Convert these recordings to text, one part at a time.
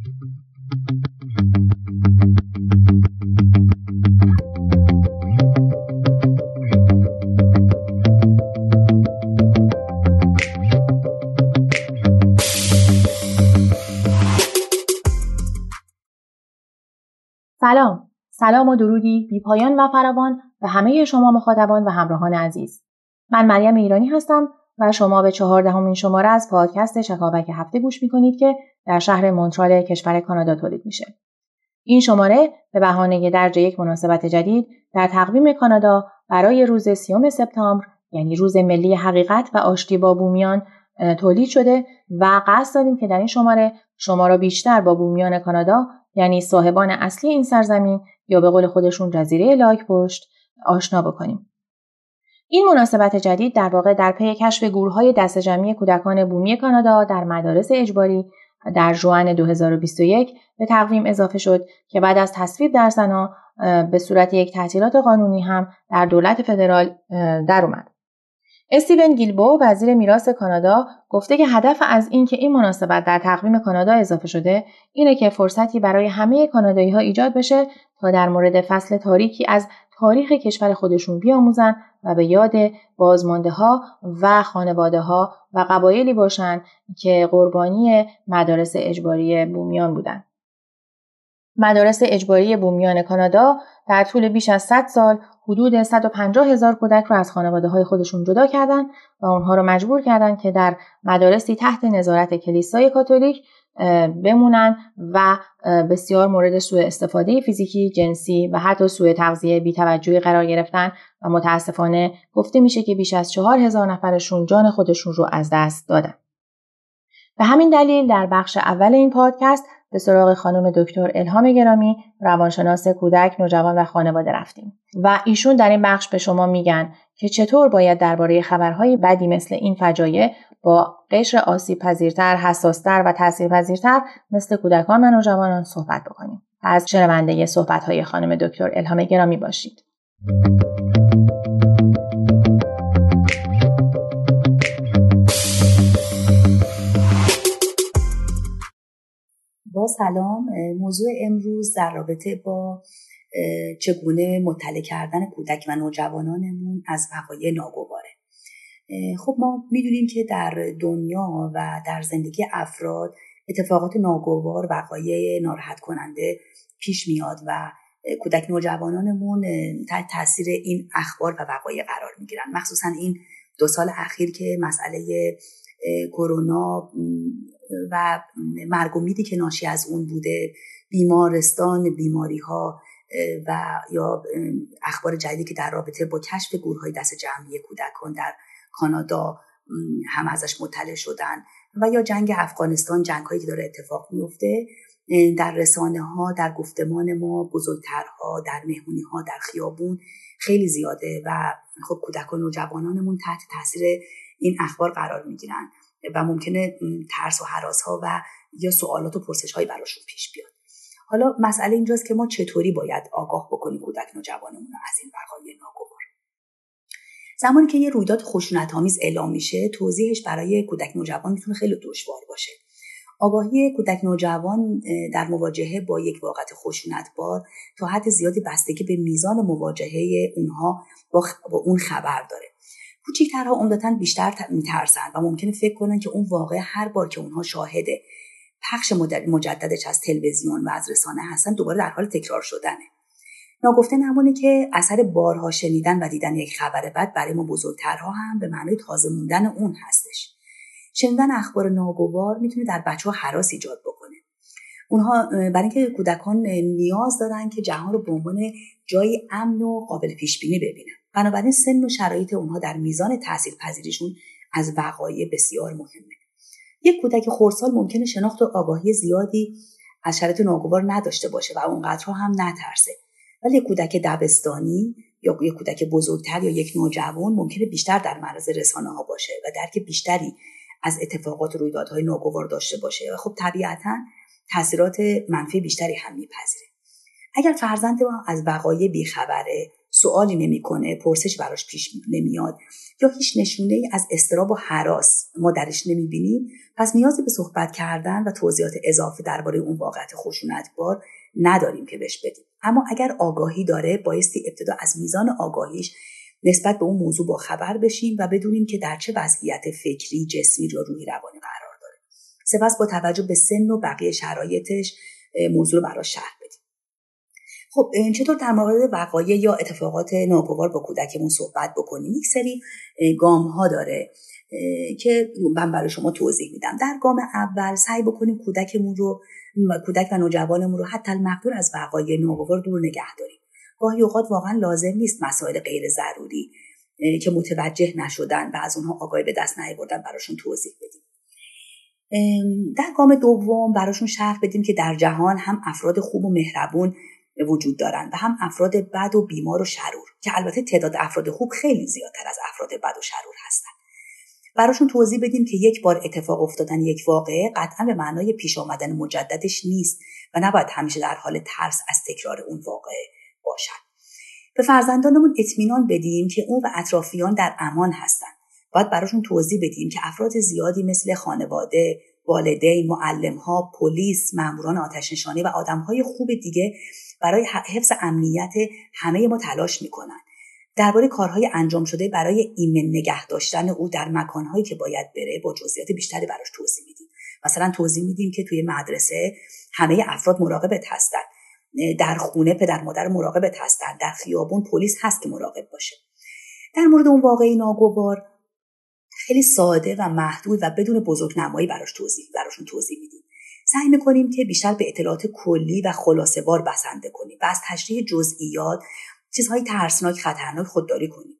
سلام. سلام و درودی بی پایان و فراوان به همه شما مخاطبان و همراهان عزیز. من مریم ایرانی هستم و شما به چهاردهمین شماره از پادکست شکاوک هفته گوش می‌کنید که در شهر مونترال کشور کانادا تولید میشه این شماره به بهانه درج یک مناسبت جدید در تقویم کانادا برای روز سیوم سپتامبر یعنی روز ملی حقیقت و آشتی با بومیان تولید شده و قصد داریم که در این شماره شما را بیشتر با بومیان کانادا یعنی صاحبان اصلی این سرزمین یا به قول خودشون جزیره لاک پشت آشنا بکنیم. این مناسبت جدید در واقع در پی کشف گروههای دست جمعی کودکان بومی کانادا در مدارس اجباری در جوان 2021 به تقویم اضافه شد که بعد از تصویب در سنا به صورت یک تعطیلات قانونی هم در دولت فدرال در اومد. استیون گیلبو وزیر میراث کانادا گفته که هدف از اینکه این مناسبت در تقویم کانادا اضافه شده اینه که فرصتی برای همه کانادایی ها ایجاد بشه تا در مورد فصل تاریکی از تاریخ کشور خودشون بیاموزن و به یاد بازمانده ها و خانواده ها و قبایلی باشن که قربانی مدارس اجباری بومیان بودند. مدارس اجباری بومیان کانادا در طول بیش از 100 سال حدود 150 هزار کودک را از خانواده های خودشون جدا کردند و اونها رو مجبور کردند که در مدارسی تحت نظارت کلیسای کاتولیک بمونن و بسیار مورد سوء استفاده فیزیکی، جنسی و حتی سوء تغذیه بیتوجهی قرار گرفتن و متاسفانه گفته میشه که بیش از چهار هزار نفرشون جان خودشون رو از دست دادن. به همین دلیل در بخش اول این پادکست به سراغ خانم دکتر الهام گرامی روانشناس کودک نوجوان و خانواده رفتیم و ایشون در این بخش به شما میگن که چطور باید درباره خبرهای بدی مثل این فجایع با قشر آسیب پذیرتر، حساستر و تاثیرپذیرتر مثل کودکان و نوجوانان صحبت بکنیم. از شنونده صحبت های خانم دکتر الهام گرامی باشید. با سلام موضوع امروز در رابطه با چگونه مطلع کردن کودک و نوجوانانمون از وقایع ناگواره خب ما می‌دونیم که در دنیا و در زندگی افراد اتفاقات ناگوار وقایع ناراحت کننده پیش میاد و کودک نوجوانانمون تحت تاثیر این اخبار و وقایع قرار می‌گیرن. مخصوصا این دو سال اخیر که مسئله کرونا و مرگ که ناشی از اون بوده بیمارستان بیماری ها و یا اخبار جدیدی که در رابطه با کشف گروه های دست جمعی کودکان در کانادا هم ازش مطلع شدن و یا جنگ افغانستان جنگ هایی که داره اتفاق میفته در رسانه ها در گفتمان ما بزرگترها در مهمونی ها در خیابون خیلی زیاده و خب کودکان و جوانانمون تحت تاثیر این اخبار قرار می‌گیرن و ممکنه ترس و حراس ها و یا سوالات و پرسش هایی براشون پیش بیاد. حالا مسئله اینجاست که ما چطوری باید آگاه بکنیم کودک نوجوانمون از این وقایع زمانی که یه رویداد خشونت آمیز اعلام میشه توضیحش برای کودک نوجوان می‌تونه خیلی دشوار باشه. آگاهی کودک نوجوان در مواجهه با یک واقعیت خشونتبار تا حد زیادی بستگی به میزان مواجهه اونها با, با اون خبر داره. کوچیکترها عمدتا بیشتر میترسن و ممکنه فکر کنن که اون واقع هر بار که اونها شاهد پخش مجددش از تلویزیون و از رسانه هستن دوباره در حال تکرار شدنه. ناگفته نمونه که اثر بارها شنیدن و دیدن یک خبر بد برای ما بزرگترها هم به معنای تازه موندن اون هستش. شنیدن اخبار ناگوار می‌تونه در بچه ها حراس ایجاد بکنه. اونها برای اینکه کودکان نیاز دارن که جهان رو به عنوان جایی امن و قابل پیش بینی ببینن. بنابراین سن و شرایط اونها در میزان تاثیر پذیریشون از وقایع بسیار مهمه. یک کودک خردسال ممکنه شناخت و آگاهی زیادی از شرایط ناگوار نداشته باشه و اونقدرها هم نترسه. ولی کودک دبستانی یا یک کودک بزرگتر یا یک نوجوان ممکنه بیشتر در معرض رسانه ها باشه و درک بیشتری از اتفاقات رویدادهای ناگوار داشته باشه. و خب طبیعتا تاثیرات منفی بیشتری هم میپذیره. اگر فرزند ما از وقایع بیخبره سوالی نمی‌کنه پرسش براش پیش نمیاد یا هیچ نشونه ای از استراب و حراس ما درش نمی‌بینیم پس نیازی به صحبت کردن و توضیحات اضافه درباره اون واقعیت خشونتبار نداریم که بهش بدیم. اما اگر آگاهی داره بایستی ابتدا از میزان آگاهیش نسبت به اون موضوع با خبر بشیم و بدونیم که در چه وضعیت فکری جسمی یا روحی روانی قرار داره. سپس با توجه به سن و بقیه شرایطش موضوع رو براش شرح بدیم. خب چطور در مورد وقایع یا اتفاقات ناگوار با کودکمون صحبت بکنیم؟ یک سری گام ها داره که من برای شما توضیح میدم. در گام اول سعی بکنیم کودکمون رو کودک و نوجوانمون رو حتی المقدور از وقایع ناگوار دور نگه داریم. گاهی اوقات واقعا لازم نیست مسائل غیر ضروری که متوجه نشدن و از اونها آگاهی به دست نیاوردن براشون توضیح بدیم. در گام دوم براشون شرح بدیم که در جهان هم افراد خوب و مهربون وجود دارن و هم افراد بد و بیمار و شرور که البته تعداد افراد خوب خیلی زیادتر از افراد بد و شرور هستن. براشون توضیح بدیم که یک بار اتفاق افتادن یک واقعه قطعا به معنای پیش آمدن مجددش نیست و نباید همیشه در حال ترس از تکرار اون واقعه باشد. به فرزندانمون اطمینان بدیم که اون و اطرافیان در امان هستند باید براشون توضیح بدیم که افراد زیادی مثل خانواده والدین معلمها پلیس ماموران آتشنشانی و آدمهای خوب دیگه برای حفظ امنیت همه ما تلاش می‌کنن درباره کارهای انجام شده برای ایمن نگه داشتن او در مکانهایی که باید بره با جزئیات بیشتری براش توضیح میدیم. مثلا توضیح میدیم که توی مدرسه همه افراد مراقبت هستن. در خونه پدر مادر مراقبت هستن. در خیابون پلیس هست که مراقب باشه. در مورد اون واقعی ناگوار خیلی ساده و محدود و بدون بزرگ نمایی براش توضیح براشون توضیح میدیم. سعی می‌کنیم که بیشتر به اطلاعات کلی و خلاصه بار بسنده کنیم. و از تشریح جزئیات چیزهای ترسناک خطرناک خودداری کنیم.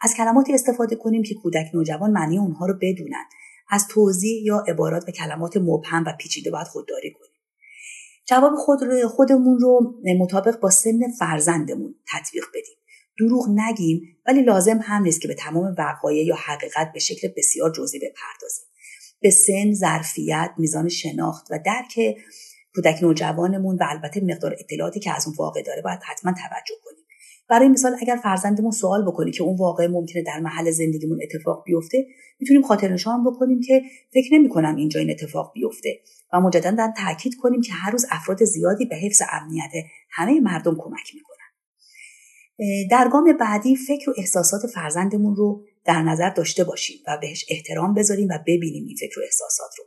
از کلماتی استفاده کنیم که کودک نوجوان معنی اونها رو بدونن. از توضیح یا عبارات و کلمات مبهم و پیچیده باید خودداری کنیم. جواب خود رو خودمون رو مطابق با سن فرزندمون تطبیق بدیم. دروغ نگیم ولی لازم هم نیست که به تمام وقایع یا حقیقت به شکل بسیار جزئی بپردازیم. به سن ظرفیت میزان شناخت و درک کودک نوجوانمون و البته مقدار اطلاعاتی که از اون واقع داره باید حتما توجه کنیم. برای مثال اگر فرزندمون سوال بکنه که اون واقع ممکنه در محل زندگیمون اتفاق بیفته می‌تونیم خاطر نشان بکنیم که فکر نمی کنم اینجا این اتفاق بیفته و مجددا در تاکید کنیم که هر روز افراد زیادی به حفظ امنیت همه مردم کمک می‌کنن. در گام بعدی فکر و احساسات فرزندمون رو در نظر داشته باشیم و بهش احترام بذاریم و ببینیم این فکر و احساسات رو.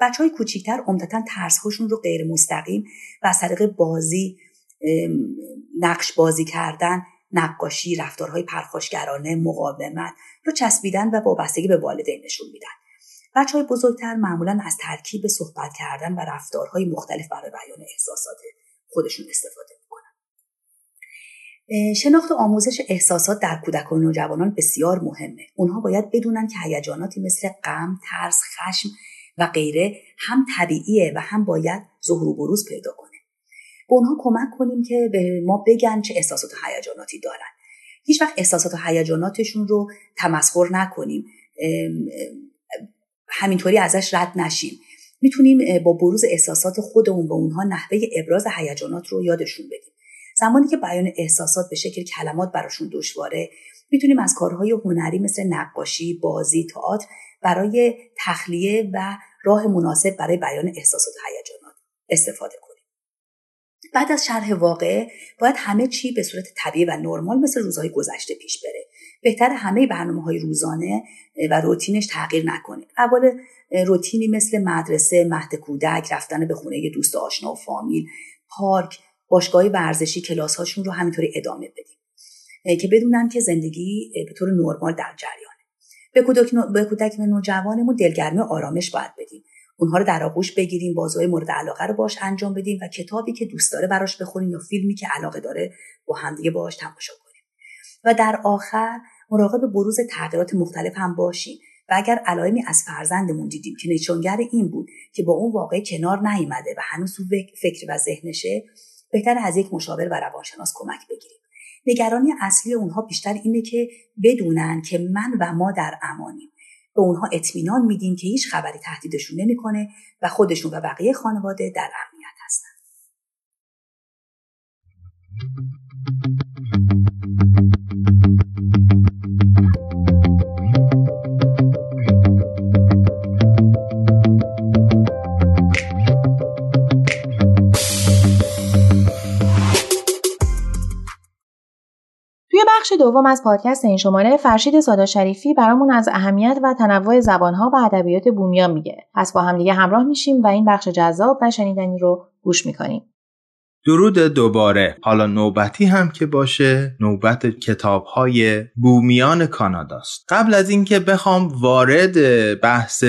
بچه های کوچیکتر عمدتا ترسهاشون رو غیر مستقیم و از طریق بازی نقش بازی کردن نقاشی رفتارهای پرخاشگرانه مقاومت یا چسبیدن و وابستگی به والدین نشون میدن. بچه های بزرگتر معمولا از ترکیب صحبت کردن و رفتارهای مختلف برای بیان احساسات خودشون استفاده می‌کنن. شناخت و آموزش احساسات در کودک و نوجوانان بسیار مهمه. اونها باید بدونن که هیجاناتی مثل غم ترس خشم و غیره هم طبیعیه و هم باید ظهور و بروز پیدا کنه. به اونها کمک کنیم که به ما بگن چه احساسات و هیجاناتی دارن. هیچ وقت احساسات و هیجاناتشون رو تمسخر نکنیم. همینطوری ازش رد نشیم. می‌تونیم با بروز احساسات خودمون به اونها نحوه ابراز هیجانات رو یادشون بدیم. زمانی که بیان احساسات به شکل کلمات براشون دشواره می‌تونیم از کارهای هنری مثل نقاشی بازی تئاتر برای تخلیه و راه مناسب برای بیان احساسات و هیجانات استفاده کنیم. بعد از شرح واقع باید همه چی به صورت طبیعی و نرمال مثل روزهای گذشته پیش بره. بهتر همه برنامه های روزانه و روتینش تغییر نکنه. اول روتینی مثل مدرسه مهد کودک رفتن به خونه دوست آشنا و فامیل پارک باشگاه ورزشی کلاس هاشون رو همینطوری ادامه بدیم. که بدونن که زندگی به طور نرمال در جریانه. به کودک, به کودک نوجوانمون دلگرمی و آرامش باید بدیم. اونها رو در آغوش بگیریم بازوهای مورد علاقه رو باش انجام بدیم و کتابی که دوست داره براش بخونیم یا فیلمی که علاقه داره با همدیگه باش تماشا کنیم. و در آخر مراقب بروز تغییرات مختلف هم باشیم و اگر علائمی از فرزندمون دیدیم که نشانگر این بود که با اون واقع کنار نیامده و هنوز فکر و ذهنشه بهتر از یک مشاور و روانشناس کمک بگیریم. نگرانی اصلی اونها بیشتر اینه که بدونن که من و ما در امانیم. به اونها اطمینان میدیم که هیچ خبری تهدیدشون نمی‌کنه و خودشون و بقیه خانواده در امنیت هستن. دوم از پادکست این شماره فرشید سادا شریفی برامون از اهمیت و تنوع زبانها و ادبیات بومیان میگه. پس با هم دیگه همراه میشیم و این بخش جذاب و شنیدنی رو گوش می‌کنیم. درود دوباره. حالا نوبتی هم که باشه نوبت کتاب های بومیان کاناداست. قبل از اینکه بخوام وارد بحث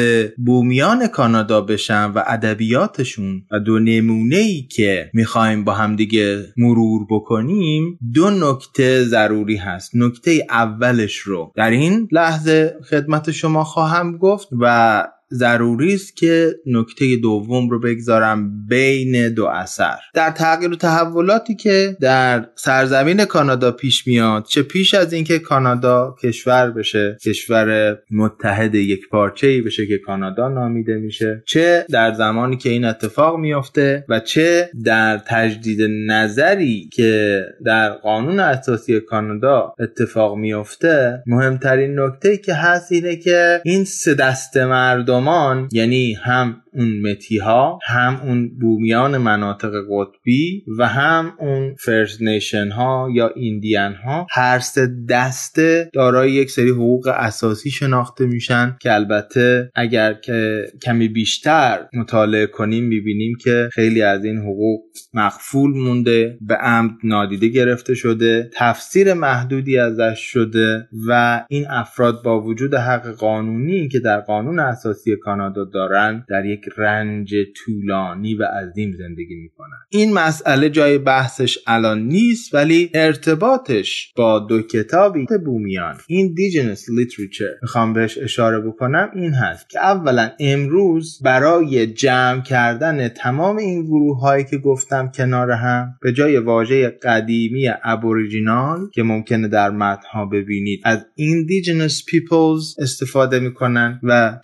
بومیان کانادا بشم و ادبیاتشون و دو نمونه ای که می‌خوایم با هم دیگه مرور بکنیم دو نکته ضروری هست. نکته اولش رو در این لحظه خدمت شما خواهم گفت و ضروری است که نکته دوم رو بگذارم بین دو اثر. در تغییر و تحولاتی که در سرزمین کانادا پیش میاد چه پیش از اینکه کانادا کشور بشه کشور متحد یک پارچه ای بشه که کانادا نامیده میشه چه در زمانی که این اتفاق میافته و چه در تجدید نظری که در قانون اساسی کانادا اتفاق میافته مهمترین نکته که هست اینه که این سه دست مردم یعنی هم اون متی ها هم اون بومیان مناطق قطبی و هم اون فرست نیشن ها یا ایندیان ها هر سه دسته دارای یک سری حقوق اساسی شناخته میشن که البته اگر که کمی بیشتر مطالعه کنیم می‌بینیم که خیلی از این حقوق مقفول مونده به عمد نادیده گرفته شده تفسیر محدودی ازش شده و این افراد با وجود حق قانونی که در قانون اساسی کانادا دارن در یک رنج طولانی و عظیم زندگی می‌کنن. این مسئله جای بحثش الان نیست ولی ارتباطش با دو کتابی بومیان. Indigenous Literature می‌خوام بهش اشاره بکنم این هست که اولا امروز برای جمع کردن تمام این گروه هایی که گفتم کنار هم به جای واژه قدیمی ابوریجینال که ممکنه در متنها ببینید از Indigenous Peoples استفاده می‌کنن و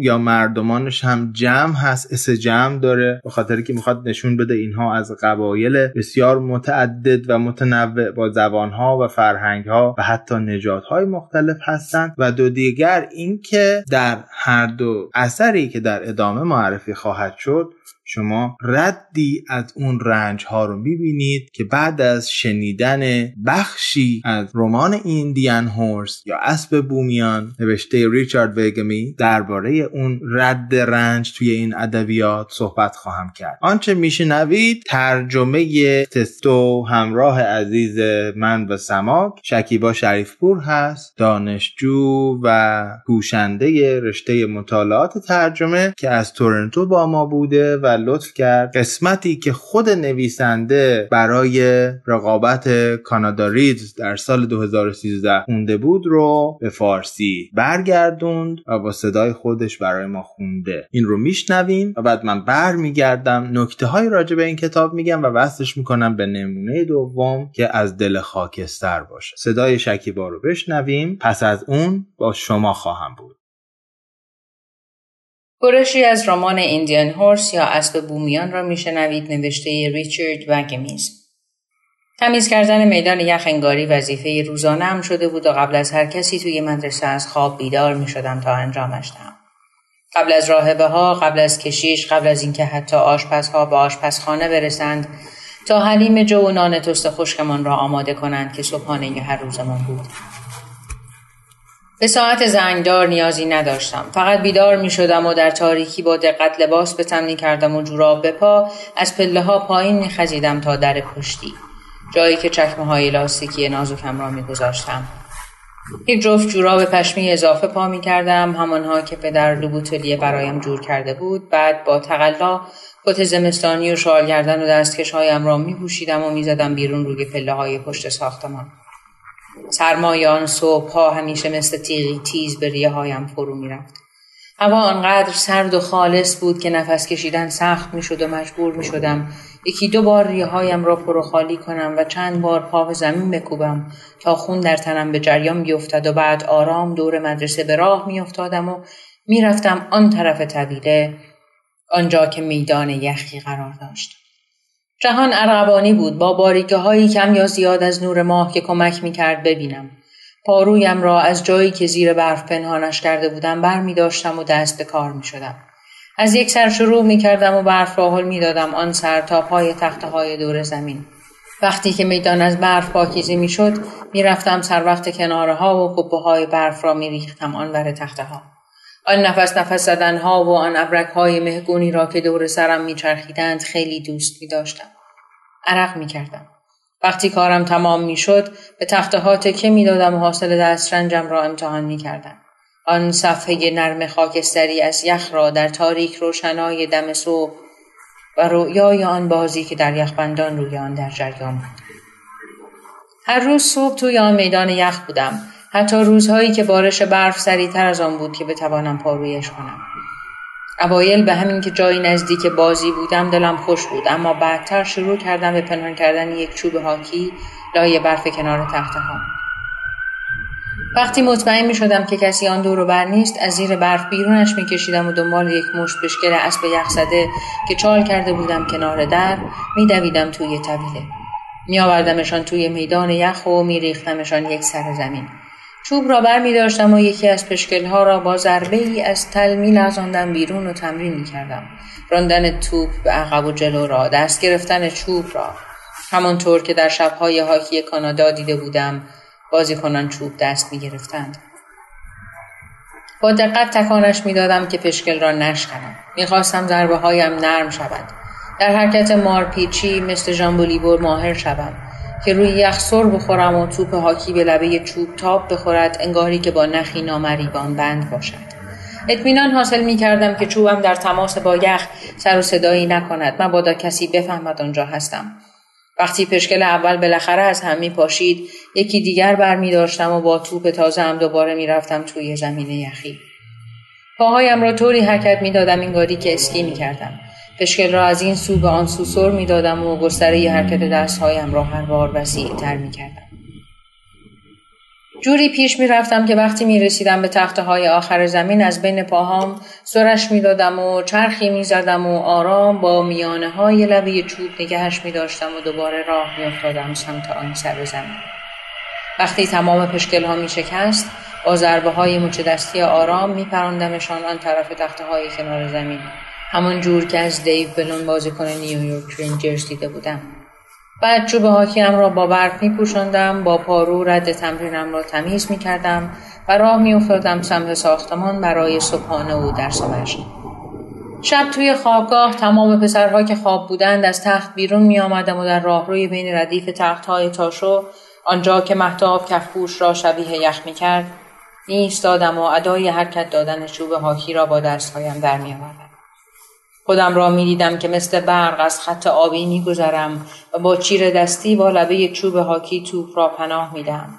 یا مردمانش هم جمع هست اس جمع داره به خاطر که می‌خواد نشون بده اینها از قبایل بسیار متعدد و متنوع با زبانها و فرهنگها و حتی نژادهای مختلف هستند. و دو دیگر اینکه در هر دو اثری که در ادامه معرفی خواهد شد شما ردی از اون رنج ها رو می‌بینید که بعد از شنیدن بخشی از رمان ایندیان هورس یا اسب بومیان نوشته ریچارد ویگمی درباره اون رد رنج توی این ادبیات صحبت خواهم کرد. آنچه میشنوید ترجمه تستو همراه عزیز من و سماک شکیبا شریفپور هست دانشجو و کوشنده رشته مطالعات ترجمه که از تورنتو با ما بوده و لطف کرد. قسمتی که خود نویسنده برای رقابت کانادا ریدز در سال 2013 خونده بود رو به فارسی برگردوند و با صدای خودش برای ما خونده. این رو میشنویم و بعد من برمیگردم. نکته های راجع به این کتاب میگم و وصلش می‌کنم به نمونه دوم که از دل خاکستر باشه. صدای شکیبا رو بشنویم. پس از اون با شما خواهم بود. برشی از رمان ایندیان هورس یا اسب بومیان را میشنوید نوشته ریچارد وگمیز. تمیز کردن میدان یخنگاری وظیفه روزانه شده بود و قبل از هر کسی توی مدرسه از خواب بیدار می شدم تا انجامش دهم. قبل از راهبه ها، قبل از کشیش، قبل از اینکه حتی آشپزها به آشپزخانه برسند تا حلیم جو و نان تست خشکمان را آماده کنند که صبحانه هر روزمان بود. به ساعت زنگدار نیازی نداشتم. فقط بیدار می شدم و در تاریکی با دقت لباس به تمنی کردم و جوراب به پا از پله ها پایین می خزیدم تا در پشتی. جایی که چکمه های لاستیکی نازکم را می گذاشتم. یک جفت جوراب پشمی اضافه پا می کردم همانها که پدر لوبوتلیه برایم جور کرده بود بعد با تقلا کت زمستانی و شال گردن و دستکش هایم را می پوشیدم و می زدم بیرون روی پله های پشت ساختمان. سرمایان صبح ها همیشه مثل تیغی تیز به ریه هایم فرو می‌رفت. هوا آنقدر سرد و خالص بود که نفس کشیدن سخت می شد و مجبور می شدم یکی دو بار ریه هایم را پرو خالی کنم و چند بار پا به زمین بکوبم تا خون در تنم به جریان بیفتد و بعد آرام دور مدرسه به راه می افتادم و می‌رفتم آن طرف طویله آنجا که میدان یخی قرار داشت. جهان ارغبانی بود با باریکه هایی کم یا زیاد از نور ماه که کمک می کرد ببینم. پارویم را از جایی که زیر برف پنهانش کرده بودم بر می داشتم و دست به کار می شدم. از یک سر شروع می کردم و برف را حل می دادم آن سر تا پای تخته های دور زمین. وقتی که میدان از برف پاکیزه می‌شد می‌رفتم سر وقت کناره ها و قبه های برف را میریختم آنور تخته ها آن نفس نفس زدن ها و آن ابرک های مهگونی را که دور سرم میچرخیدند خیلی دوست می داشتم. عرق می کردم. وقتی کارم تمام می شد به تخته ها تکه می دادم و حاصل دسترنجم را امتحان می کردم. آن صفحه نرم خاکستری از یخ را در تاریک روشنای دم صبح و رویای آن بازی که در یخبندان روی آن در جریان بود. هر روز صبح توی آن میدان یخ بودم حتی روزهایی که بارش برف سریعتر از آن بود که بتوانم پارویش کنم. اوایل به همین که جایی نزدیک بازی بودم دلم خوش بود اما بعدتر شروع کردم به پنهان کردن یک چوب هاکی لای برف کنار تخته ها. وقتی مطمئن می شدم که کسی آن دور بر نیست از زیر برف بیرونش می کشیدم و دنبال یک مشت بشکل اسب یخ زده که چال کرده بودم کنار در می دویدم توی طویله. می آوردمشان توی میدان یخ و می ریختمشان یک سر زمین. چوب را بر می داشتم و یکی از پشکل ها را با ضربه ای از تل می بیرون و تمرین می کردم. راندن توپ به عقب و جلو را دست گرفتن چوب را همانطور که در شبهای هاکی کانادا دیده بودم بازیکنان چوب دست می گرفتند. با دقت تکانش می دادم که پشکل را نشکنم. می‌خواستم ضربه هایم نرم شود. در حرکت مارپیچی مثل ژامبولیبور ماهر شوم که روی یخ سر بخورم و توپ هاکی به لبه چوب تاب بخورد انگاری که با نخی نامریبان بند باشد. اطمینان حاصل می کردم که چوبم در تماس با یخ سر و صدایی نکند. مبادا کسی بفهمد آنجا هستم. وقتی پشکل اول بالاخره از هم می پاشید یکی دیگر بر می داشتم و با توپ تازه هم دوباره می رفتم توی زمین یخی. پاهایم را طوری حرکت می دادم انگاری که اسکی می کردم پشکل را از این سو به آن سو سر می دادم و گستره حرکت دستهایم را هر بار وسیع تر می کردم. جوری پیش می رفتم که وقتی می رسیدم به تخته های آخر زمین از بین پاهام سرش می دادم و چرخی می زدم و آرام با میانه های لبه چوب نگهش می داشتم و دوباره راه می افتادم سمت آن سر زمین. وقتی تمام پشکل ها می شکست با ضربه های مچ دستی آرام می پراندمشان آن طرف تخته های کنار زمین. همان جور که از دیو بلون بازیکن نیویورک رنجرز دیده بودم بعد چوب هاکیم را با برف می پوشندم با پارو رد تمرینم را تمیز می کردم و راه می افتادم سمت ساختمان برای صبحانه و درس مشق شب توی خوابگاه تمام پسرها که خواب بودند از تخت بیرون می آمدم و در راهروی بین ردیف تخت های تاشو آنجا که محتاب کفپوش را شبیه یخ می کرد می و ادای حرکت دادن چوب هاکی را با دستهایم در می. خودم را می دیدم که مثل برق از خط آبی می گذرم و با چیر دستی با لبه چوب هاکی توپ را پناه می دهم.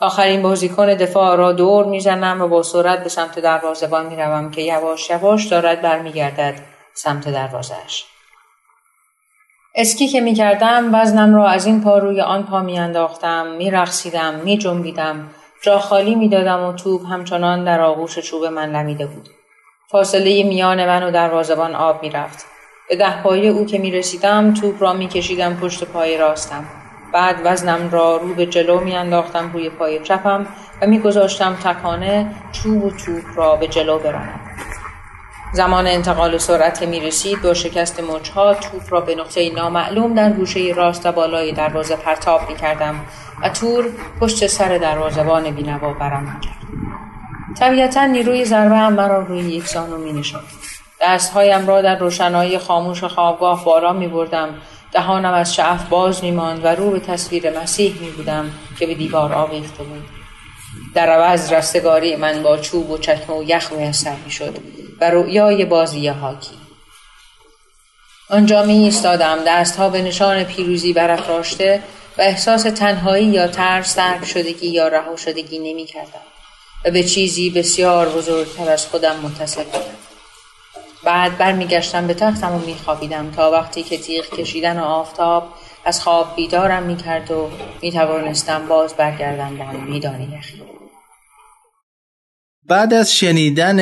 آخرین بازیکن دفاع را دور می‌زنم و با سرعت به سمت دروازهبان می‌روم که یواش یواش دارد برمیگردد سمت دروازهش اسکی که می‌کردم وزنم را از این پا روی آن پا میانداختم میرقصیدم میجنبیدم جا خالی می‌دادم و توپ همچنان در آغوش چوب من لمیده بود فاصله میان من و دروازبان آب می‌رفت. به ده پای او که می رسیدم توپ را می کشیدم پشت پای راستم. بعد وزنم را رو به جلو می انداختم روی پای چپم و می گذاشتم تکانه چوب و توپ را به جلو برانم. زمان انتقال سرعت که می رسید با شکست مچها توپ را به نقطه نامعلوم در گوشه راست و بالای دروازه پرتاب می کردم و تور پشت سر دروازبان بینوا برم می کرد. طبیعتا نیروی ضربه هم مرا روی یک زانو می نشد. دستهایم را در روشنایی خاموش خوابگاه بالا می بردم. دهانم از شعف باز می ماند و رو به تصویر مسیح می بودم که به دیوار آویخته بود. در عوض رستگاری من با چوب و چکمه و یخ میسر می شد و رویای بازی هاکی. آنجا می ایستادم دستها به نشان پیروزی برافراشته و احساس تنهایی یا ترس درک شدگی یا رها شدگی نمی کردم. و به چیزی بسیار بزرگتر از خودم متصل بودم بعد برمیگشتم به تختم و میخوابیدم تا وقتی که تیغ کشیدن و آفتاب از خواب بیدارم می‌کرد و می‌توانستم باز برگردم به میدان یخی. بعد از شنیدن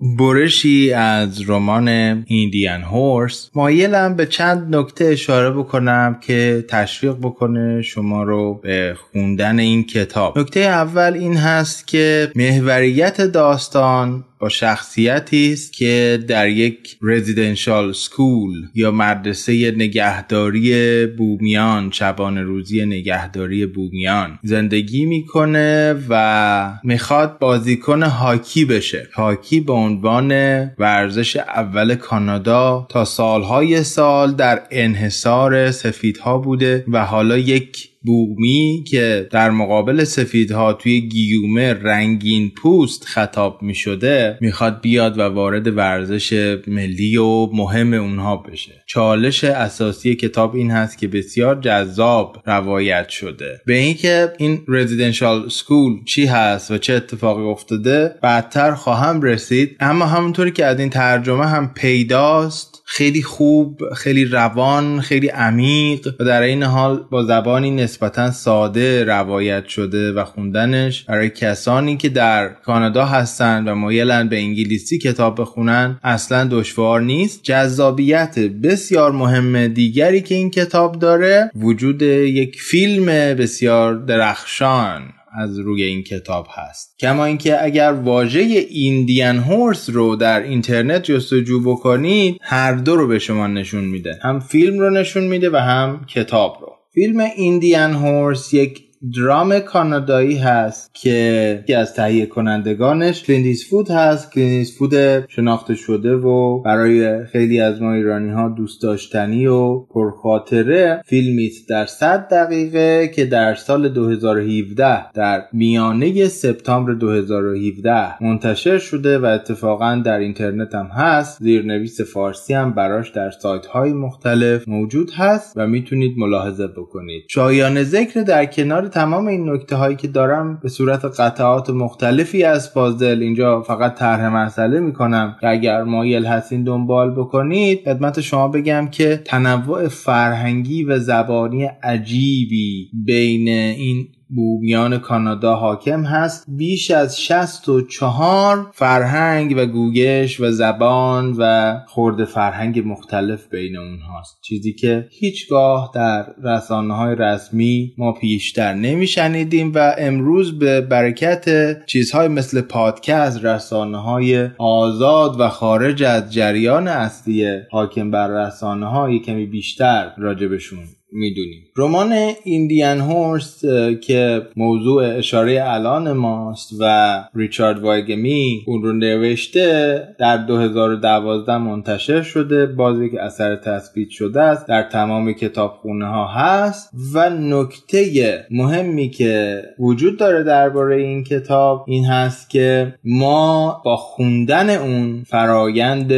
برشی از رمان ایندیان هورس مایلم به چند نکته اشاره بکنم که تشویق بکنه شما رو به خوندن این کتاب. نکته اول این هست که محوریت داستان با شخصیتی است که در یک رزیدنشال سکول یا مدرسه نگهداری بومیان شبان روزی نگهداری بومیان زندگی می‌کنه و می‌خواد بازیکن هاکی بشه. هاکی به عنوان ورزش اول کانادا تا سالهای سال در انحصار سفیدها بوده و حالا یک بومی که در مقابل سفیدها توی گیومه رنگین پوست خطاب می شده می‌خواد بیاد و وارد ورزش ملی و مهم اونها بشه. چالش اساسی کتاب این هست که بسیار جذاب روایت شده. به اینکه این رزیدنشال سکول چی هست و چه اتفاقی افتاده بعدتر خواهم رسید. اما همونطوری که از این ترجمه هم پیداست خیلی خوب خیلی روان خیلی عمیق و در این حال با زبانی نسبتا ساده روایت شده و خوندنش. برای کسانی که در کانادا هستن و مایلن به انگلیسی کتاب بخونن اصلا دشوار نیست. جذابیت بسیار مهم دیگری که این کتاب داره وجود یک فیلم بسیار درخشان. از روی این کتاب هست. کما اینکه اگر واژه Indian Horse رو در اینترنت جستجو بکنید هر دو رو به شما نشون میده. هم فیلم رو نشون میده و هم کتاب رو. فیلم Indian Horse یک درام کانادایی هست که یکی از تهیه کنندگانش کلینت ایستوود هست. کلینت ایستوود شناخته شده و برای خیلی از ما ایرانی ها دوست داشتنی و پرخاطره فیلمی در 100 دقیقه که در سال 2017 در میانه سپتامبر 2017 منتشر شده و اتفاقا در اینترنت هم هست. زیرنویس فارسی هم براش در سایت های مختلف موجود هست و می‌تونید ملاحظه بکنید. شایان ذکر در کنار تمام این نکته هایی که دارم به صورت قطعات مختلفی از پازل اینجا فقط طرح مسئله می‌کنم. که اگر مایل هستین دنبال بکنید خدمت شما بگم که تنوع فرهنگی و زبانی عجیبی بین این بومیان کانادا حاکم هست. بیش از 64 فرهنگ و گوگش و زبان و خورده فرهنگ مختلف بین اونهاست. چیزی که هیچگاه در رسانه های رسمی ما پیشتر نمیشنیدیم و امروز به برکت چیزهای مثل پادکست رسانه های آزاد و خارج از جریان اصلی حاکم بر رسانه های کمی بیشتر راجبشون می‌دونیم رمان ایندیان هورس که موضوع اشاره الان ماست و ریچارد وایگمی اون رو نوشته در 2012 منتشر شده. باز یک اثر تثبیت شده است در تمام کتابخونه ها هست. و نکته مهمی که وجود داره درباره این کتاب این هست که ما با خوندن اون فرایند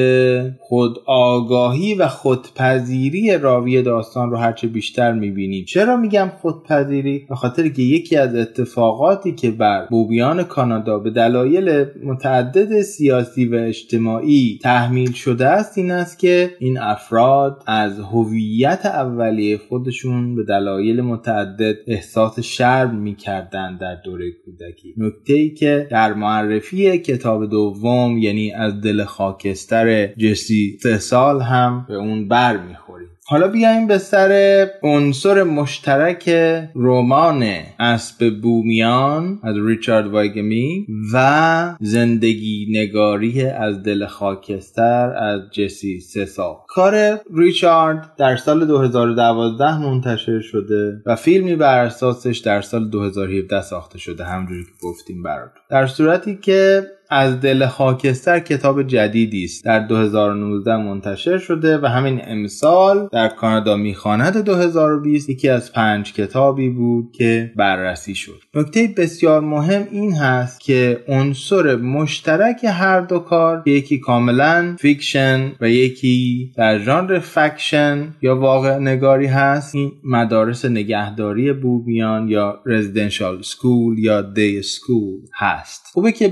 خود آگاهی و خودپذیری راوی داستان رو هرچه بیشتر می‌بینیم چرا میگم خودپذیری؟ به خاطر که یکی از اتفاقاتی که بر بوبیان کانادا به دلایل متعدد سیاسی و اجتماعی تحمیل شده است این است که این افراد از هویت اولیه خودشون به دلایل متعدد احساس شرم می‌کردند در دوره کودکی. نکته ای که در معرفی کتاب دوم یعنی از دل خاکستر جسی سه سال هم به اون بر می‌خوریم حالا بیایم به سر عنصر مشترک رمان اسب بومیان از ریچارد واگامیز و زندگی نگاری از دل خاکستر از جسی تیسل. کار ریچارد در سال 2012 منتشر شده و فیلمی بر اساسش در سال 2017 ساخته شده همونجوری که گفتیم براتون. در صورتی که از دل خاکستر کتاب جدیدی است. در 2019 منتشر شده و همین امسال در کانادا می‌خواند 2020 یکی از پنج کتابی بود که بررسی شد. نکته بسیار مهم این هست که عنصر مشترک هر دو کار یکی کاملا fiction و یکی در ژانر fiction یا واقع نگاری هست. این مدارس نگهداری بومیان یا residential school یا day school هست. خوبه که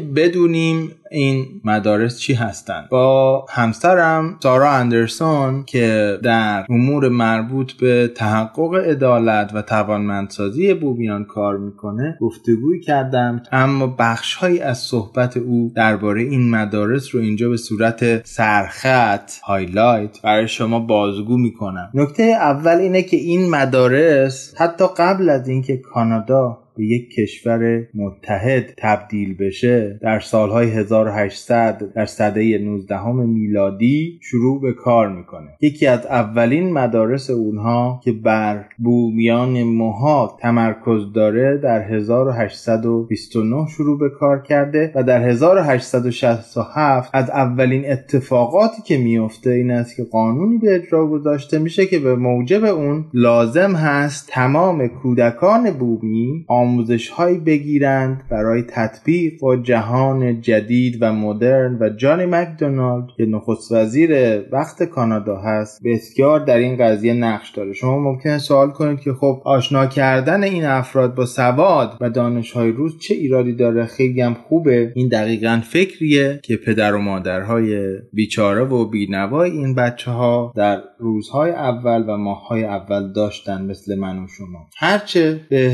بدونیم این مدارس چی هستند با همسرم سارا اندرسون که در امور مربوط به تحقق عدالت و توانمندسازی بومیان کار می‌کنه گفتگوی کردم. اما بخشهایی از صحبت او درباره این مدارس رو اینجا به صورت سرخط highlight برای شما بازگو می‌کنم. نکته اول اینه که این مدارس حتی قبل از اینکه کانادا به یک کشور متحد تبدیل بشه در سالهای 1800 در سده 19 میلادی شروع به کار می‌کنه. یکی از اولین مدارس اونها که بر بومیان موها تمرکز داره در 1829 شروع به کار کرده و در 1867 از اولین اتفاقاتی که میفته این است که قانونی به اجرا گذاشته میشه که به موجب اون لازم هست تمام کودکان بومی آموزش هایی بگیرند برای تطبیق با جهان جدید و مدرن. و جانی مکدونالد که نخست وزیر وقت کانادا هست بسیار در این قضیه نقش داره. شما ممکنه سوال کنید که خب آشنا کردن این افراد با سواد و دانش های روز چه ایرادی داره؟ خیلی هم خوبه. این دقیقا فکریه که پدر و مادرهای بیچاره و بینوای این بچه ها در روزهای اول و ماههای اول داشتن مثل من و شما. هرچه به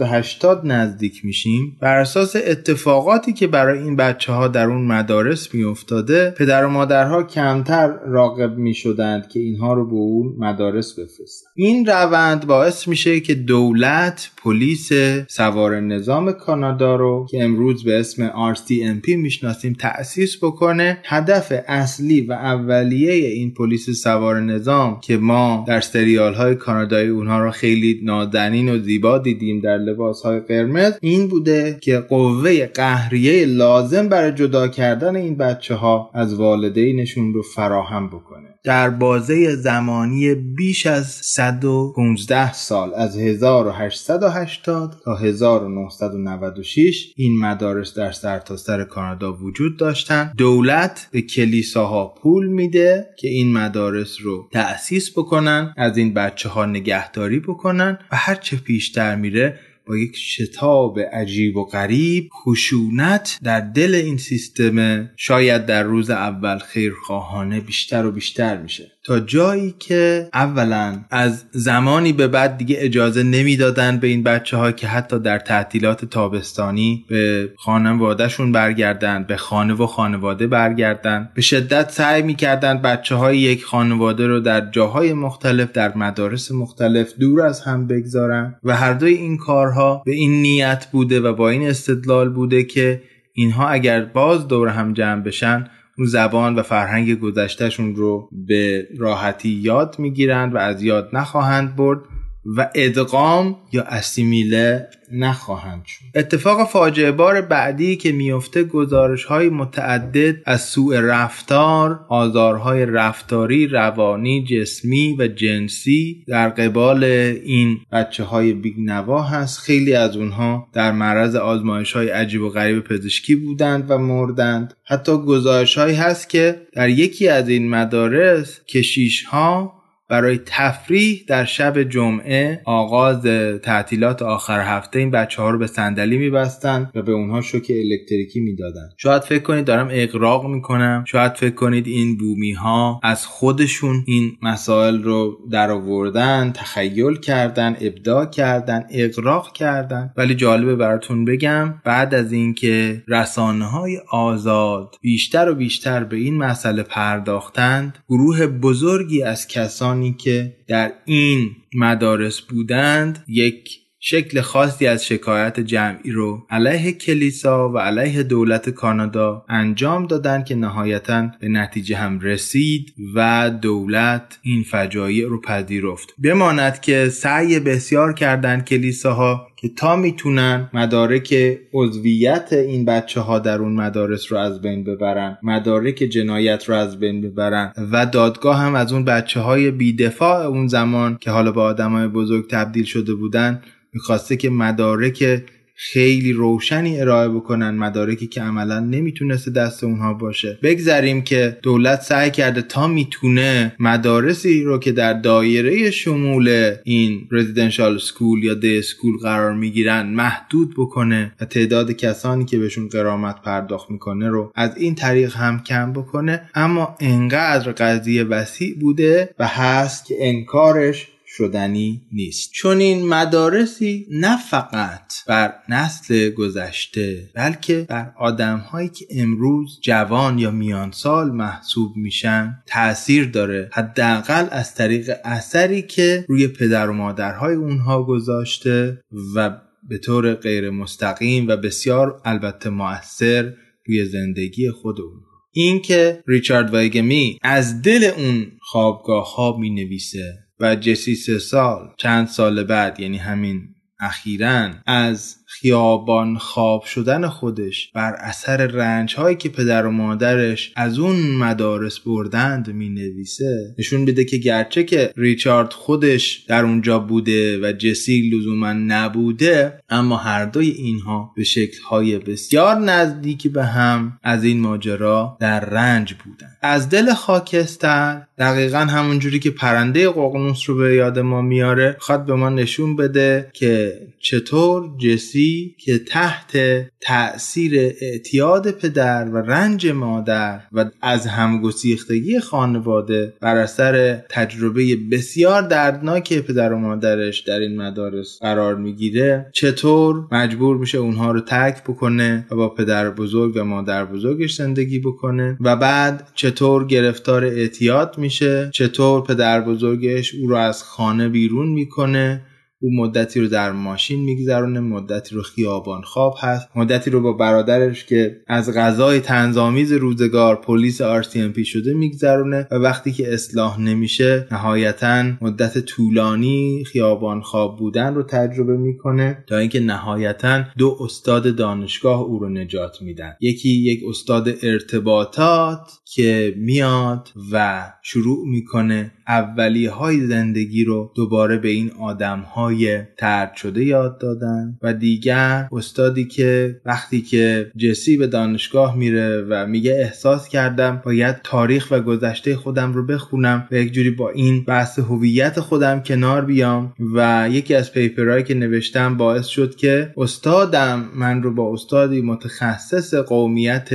1880 نزدیک میشیم بر اساس اتفاقاتی که برای این بچه ها در اون مدارس میافتاده پدر و مادرها کمتر راقب می‌شدند که اینها رو به اون مدارس بفرستن. این روند باعث میشه که دولت پلیس سوار نظام کانادا رو که امروز به اسم RCMP می‌شناسیم تأسیس بکنه. هدف اصلی و اولیه این پلیس سوار نظام که ما در سریال های کانادایی اونها رو خیلی نازنین و زیبا دیدیم در لباس های قرمز این بوده که قوه قهریه لازم برای جدا کردن این بچه ها از والدینشون رو فراهم بکنه. در بازه زمانی بیش از 115 سال از 1880 تا 1996 این مدارس در سرتاسر سر کانادا وجود داشتن. دولت به کلیساها پول میده که این مدارس رو تأسیس بکنن از این بچه ها نگهداری بکنن و هرچه پیشتر میره با یک شتاب عجیب و غریب خشونت در دل این سیستم شاید در روز اول خیرخواهانه بیشتر و بیشتر میشه. تا جایی که اولا از زمانی به بعد دیگه اجازه نمی‌دادن به این بچه ها که حتی در تعطیلات تابستانی به خانوادهشون برگردن به خانه و خانواده برگردن. به شدت سعی می‌کردن بچه های یک خانواده رو در جاهای مختلف در مدارس مختلف دور از هم بگذارن و هر دوی این کارها به این نیت بوده و با این استدلال بوده که اینها اگر باز دور هم جمع بشن اون زبان و فرهنگ گذشتهشون رو به راحتی یاد می‌گیرند و از یاد نخواهند برد. و ادغام یا اسیمیله نخواهند شد. اتفاق فاجعه بار بعدی که میفته گزارش های متعدد از سوء رفتار آزارهای رفتاری روانی جسمی و جنسی در قبال این بچه های بیگنوا هست. خیلی از اونها در معرض آزمایش های عجیب و غریب پزشکی بودند و مردند. حتی گزارش هایی هست که در یکی از این مدارس کشیش ها برای تفریح در شب جمعه آغاز تعطیلات آخر هفته این بچه ها رو به صندلی میبستن و به اونها شوک الکتریکی می‌دادن. شاید فکر کنید دارم اقراق می‌کنم. شاید فکر کنید این بومی ها از خودشون این مسائل رو در آوردن تخیل کردن ابداع کردن اقراق کردن. ولی جالبه براتون بگم بعد از اینکه رسانه های آزاد بیشتر و بیشتر به این مسئله پرداختند گروه بزرگی از کسان که در این مدارس بودند یک شکل خاصی از شکایت جمعی رو علیه کلیسا و علیه دولت کانادا انجام دادن که نهایتا به نتیجه هم رسید و دولت این فجایع رو پذیرفت. بماند که سعی بسیار کردند کلیساها که تا می‌تونن مدارک عضویت این بچه ها در اون مدارس رو از بین ببرن مدارک جنایت رو از بین ببرن و دادگاه هم از اون بچه های بیدفاع اون زمان که حالا به آدم های بزرگ تبدیل شده بودن می‌خواسته که مدارک خیلی روشنی ارائه بکنن مدارکی که عملا نمی‌تونسته دست اونها باشه. بگذریم که دولت سعی کرده تا می‌تونه مدارسی رو که در دایره شمول این رزیدنشال سکول یا دی سکول قرار می‌گیرن محدود بکنه و تعداد کسانی که بهشون قرامت پرداخت می‌کنه رو از این طریق هم کم بکنه. اما انقدر قضیه وسیع بوده و هست که انکارش شدنی نیست. چون این مدارسی نه فقط بر نسل گذشته بلکه بر آدم هایی که امروز جوان یا میان سال محسوب میشن تاثیر داره. حداقل از طریق اثری که روی پدر و مادرهای اونها گذاشته و به طور غیر مستقیم و بسیار البته مؤثر روی زندگی خود اونها این که ریچارد وایگمی از دل اون خوابگاه ها می نویسه و جسی سه سال چند سال بعد یعنی همین اخیرا از خیابان خواب شدن خودش بر اثر رنج هایی که پدر و مادرش از اون مدارس بردند می نویسه نشون بده که گرچه که ریچارد خودش در اونجا بوده و جسی لزوما نبوده اما هر دوی اینها به شکل های بسیار نزدیکی به هم از این ماجرا در رنج بودن از دل خاکستر دقیقا همونجوری که پرنده ققنوس رو به یاد ما میاره خواد به ما نشون بده که چطور جسی که تحت تأثیر اعتیاد پدر و رنج مادر و از همگسیختگی خانواده بر اثر تجربه بسیار دردناک پدر و مادرش در این مدارس قرار می‌گیره چطور مجبور میشه اونها رو ترک بکنه و با پدر بزرگ و مادر بزرگش زندگی بکنه و بعد چطور گرفتار اعتیاد میشه چطور پدر بزرگش او رو از خانه بیرون می‌کنه او مدتی رو در ماشین میگذرونه مدتی رو خیابان خواب هست مدتی رو با برادرش که از غذای تنظامیز روزگار پلیس RCMP شده میگذرونه و وقتی که اصلاح نمیشه نهایتا مدت طولانی خیابان خواب بودن رو تجربه می‌کنه تا اینکه نهایتا دو استاد دانشگاه او رو نجات میدن. یکی یک استاد ارتباطات که میاد و شروع می‌کنه اولی های زندگی رو دوباره به این آدم های ترد شده یاد دادن و دیگر استادی که وقتی که جسی به دانشگاه میره و میگه احساس کردم باید تاریخ و گذشته خودم رو بخونم و یک جوری با این بحث هویت خودم کنار بیام و یکی از پیپرهایی که نوشتم باعث شد که استادم من رو با استادی متخصص قومیت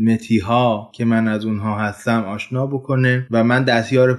متیها که من از اونها هستم آشنا بکنه و من دستیار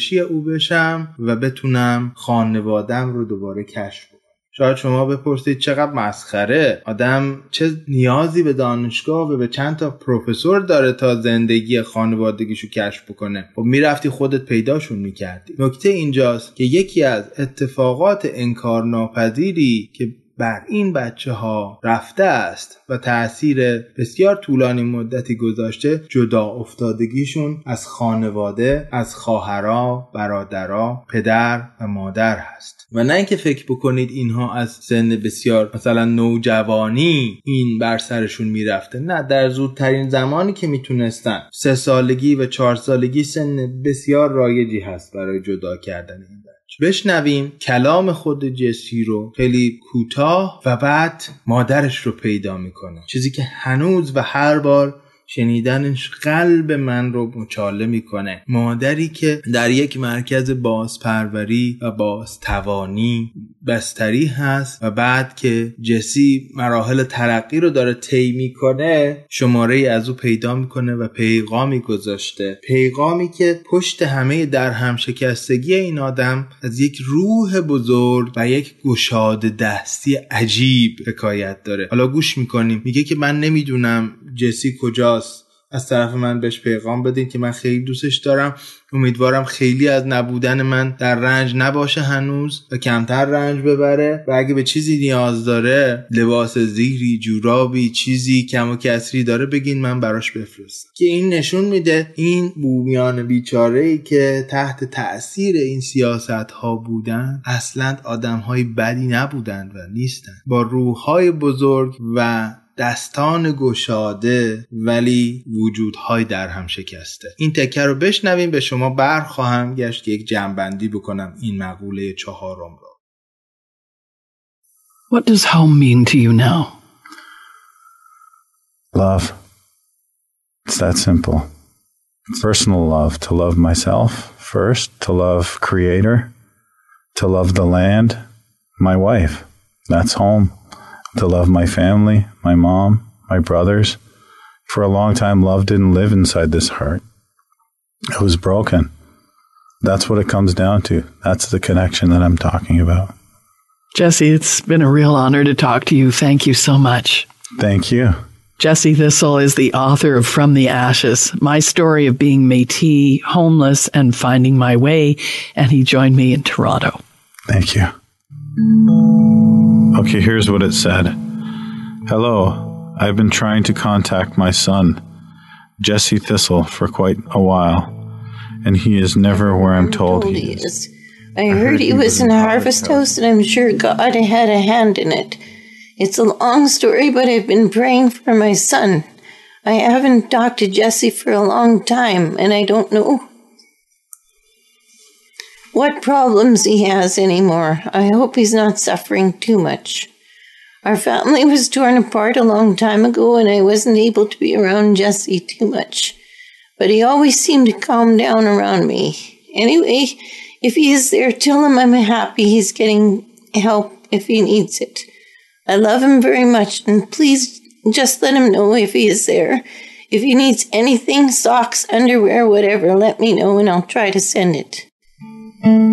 پژوهشی او بشم و بتونم خانوادم رو دوباره کشف کنم شاید شما بپرسید چقدر مسخره. آدم چه نیازی به دانشگاه و به چند تا پروفسور داره تا زندگی خانوادگیشو کشف بکنه؟ خب می‌رفتی خودت پیداشون می‌کردی. نکته اینجاست که یکی از اتفاقات انکارناپذیری که بر این بچه ها رفته است و تاثیر بسیار طولانی مدتی گذاشته جدا افتادگیشون از خانواده از خواهرا برادرا پدر و مادر هست. و نه اینکه فکر بکنید اینها از سن بسیار مثلا نوجوانی این بر سرشون می‌رفته. نه در زودترین زمانی که می‌تونستن سه سالگی و چهار سالگی سن بسیار رایجی هست برای جدا کردن این بشنویم کلام خود جسی رو خیلی کوتاه و بعد مادرش رو پیدا می‌کنه. چیزی که هنوز و هر بار شنیدنش قلب من رو مچاله می‌کنه. مادری که در یک مرکز بازپروری و بازتوانی بستری هست و بعد که جسی مراحل ترقی رو داره طی می‌کنه شماره از او پیدا می‌کنه و پیغامی گذاشته. پیغامی که پشت همه در هم شکستگی این آدم از یک روح بزرگ و یک گشاد دستی عجیب حکایت داره. حالا گوش می‌کنیم. میگه که من نمی‌دونم جسی کجاست؟ از طرف من بهش پیغام بدین که من خیلی دوستش دارم. امیدوارم خیلی از نبودن من در رنج نباشه هنوز و کمتر رنج ببره. و اگه به چیزی نیاز داره لباس زیری جورابی چیزی کم و کسری داره بگین من براش بفرستم. که این نشون میده این بومیان بیچاره ای که تحت تاثیر این سیاست ها بودن اصلا آدم های بدی نبودند و نیستن. با روح های بزرگ و دستان گشاده ولی وجودهای در هم شکسته این تکه رو بشنویم به شما بر خواهم گشت که یک جنبندی بکنم این مقوله چهارم رو What does home mean to you now? Love. It's that simple. Personal love, to love myself first, to love Creator, to love the land, my wife. That's home. To love my family, my mom, my brothers. For a long time, love didn't live inside this heart. It was broken. That's what it comes down to. That's the connection that I'm talking about. Jesse, it's been a real honor to talk to you. Thank you so much. Thank you. Jesse Thistle is the author of From the Ashes, my story of being Métis, homeless, and finding my way, and he joined me in Toronto. Thank you. Okay, here's what it said Hello, I've been trying to contact my son, Jesse Thistle, for quite a while, and he is never where I'm told, told he, is. is. I, I heard, he was in a harvest house, and I'm sure God had a hand in it. It's a long story, but I've been praying for my son. I haven't talked to Jesse for a long time, and I don't know what problems he has anymore. I hope he's not suffering too much. Our family was torn apart a long time ago, and I wasn't able to be around Jesse too much. But he always seemed to calm down around me. Anyway, if he is there, tell him I'm happy he's getting help if he needs it. I love him very much, and please just let him know if he is there. If he needs anything, socks, underwear, whatever, let me know and I'll try to send it. When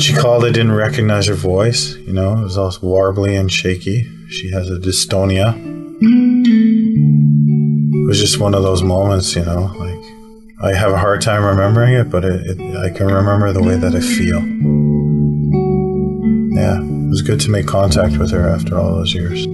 she called, I didn't recognize her voice. You know, it was all warbly and shaky. She has a dystonia. It was just one of those moments, you know, like I have a hard time remembering it, but it, it, I can remember the way that I feel. Yeah, it was good to make contact with her after all those years.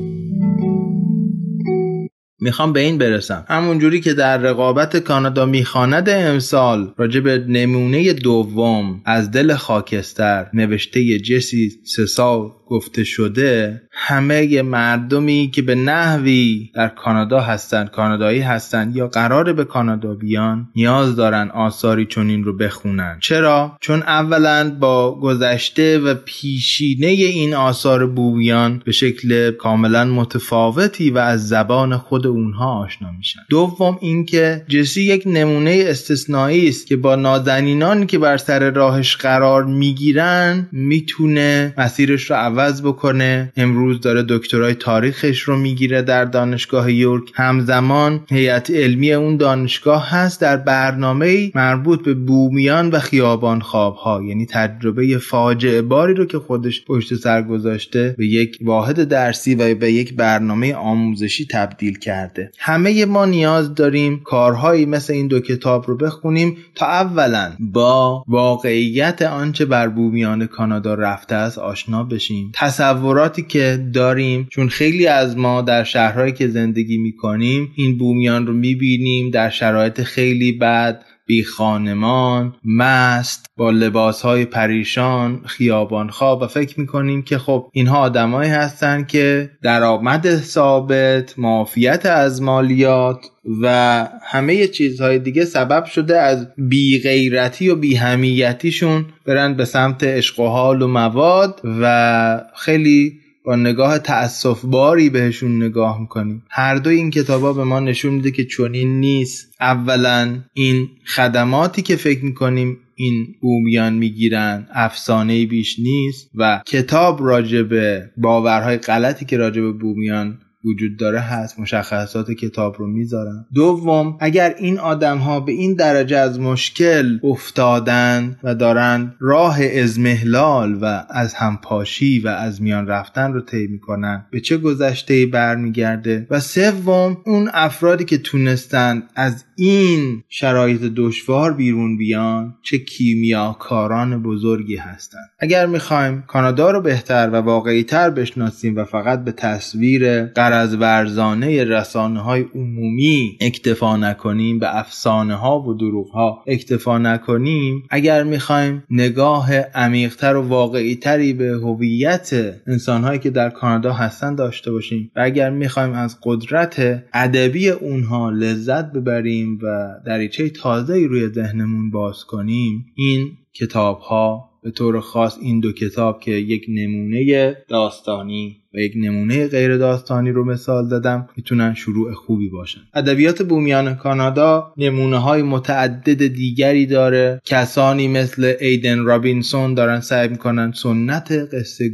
می‌خوام به این برسم. همونجوری که در رقابت کانادا می‌خواند امسال راجع به نمونه دوم از دل خاکستر نوشته جسی سسال گفته شده همه مردمی که به نحوی در کانادا هستند کانادایی هستند یا قرار به کانادا بیان نیاز دارن آثاری چنین رو بخونن. چرا؟ چون اولا با گذشته و پیشینه این آثار بویان به شکل کاملا متفاوتی و از زبان خود اونها آشنا میشن. دوم اینکه جسی یک نمونه استثنایی است که با نازنینانی که بر سر راهش قرار می‌گیرن می‌تونه مسیرش رو عوض بکنه. امروز داره دکترای تاریخش رو می‌گیره در دانشگاه یورک. همزمان هیئت علمی اون دانشگاه هست در برنامه مربوط به بومیان و خیابان خواب یعنی تجربه فاجعه باری رو که خودش پشت سر گذاشته به یک واحد درسی و به یک برنامه آموزشی تبدیل کرده. همه ما نیاز داریم کارهایی مثل این دو کتاب رو بخونیم تا اولا با واقعیت آنچه بر بومیان کانادا رفته است آشنا بشیم. تصوراتی که داریم. چون خیلی از ما در شهرهایی که زندگی می‌کنیم این بومیان رو می‌بینیم در شرایط خیلی بد بی خانمان مست با لباس های پریشان خیابان خواب و فکر می‌کنیم که خب اینها آدمایی هستن که درآمد ثابت معافیت از مالیات و همه چیزهای دیگه سبب شده از بی غیرتی و بی همیتیشون برن به سمت عشق و حال و مواد و خیلی با نگاه تأصف باری بهشون نگاه می‌کنیم. هر دو این کتابا به ما نشون میده که چنین نیست. اولا این خدماتی که فکر می‌کنیم این بومیان می‌گیرن افسانه بیش نیست و کتاب راجبه باورهای غلطی که راجب بومیان وجود داره هست مشخصات کتاب رو می‌ذارن دوم اگر این آدم ها به این درجه از مشکل افتادن و دارن راه ازمهلال و از همپاشی و از میان رفتن رو طی می‌کنن به چه گذشته برمیگرده؟ و سوم اون افرادی که تونستن از این شرایط دشوار بیرون بیان چه کیمیاکاران بزرگی هستند اگر می‌خوایم کانادا رو بهتر و واقعی تر بشناسیم و فقط به تصویر از ورزانه رسانه های عمومی اکتفا نکنیم به افسانه ها و دروغ ها اکتفا نکنیم. اگر می‌خوایم نگاه عمیقتر و واقعی تری به هویت انسان هایی که در کانادا هستن داشته باشیم و اگر می‌خوایم از قدرت ادبی اونها لذت ببریم و دریچه تازه روی ذهنمون باز کنیم این کتاب ها به طور خاص این دو کتاب که یک نمونه داستانی یک نمونه غیر داستانی رو مثال زدم می‌تونن شروع خوبی باشن. ادبیات بومیان کانادا نمونه های متعدد دیگری داره. کسانی مثل ایدن رابینسون دارن سعی می‌کنن سنت قصه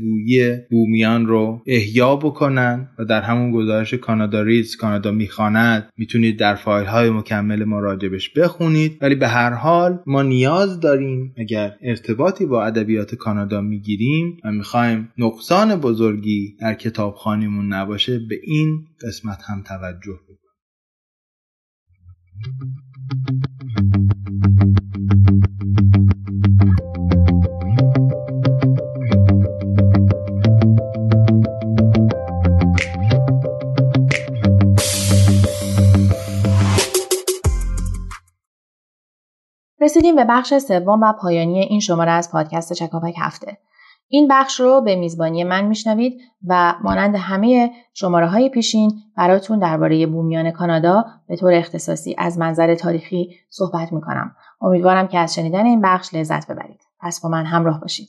بومیان رو احیا بکنن و در همون گزارش کانادا ریز کانادا می‌خواند می‌تونید در فایل های مکمل ما راجبش بخونید. ولی به هر حال ما نیاز داریم اگر ارتباطی با ادبیات کانادا می‌گیریم و می‌خوایم نقصان بزرگی در کتابخانیمون نباشه به این قسمت هم توجه بکنیم. رسیدیم به بخش سوم و پایانی این شماره از پادکست چکاپک هفته. این بخش رو به میزبانی من میشنوید و مانند همه شماره های پیشین براتون درباره بومیان کانادا به طور اختصاصی از منظر تاریخی صحبت می‌کنم. امیدوارم که از شنیدن این بخش لذت ببرید. پس با من همراه باشید.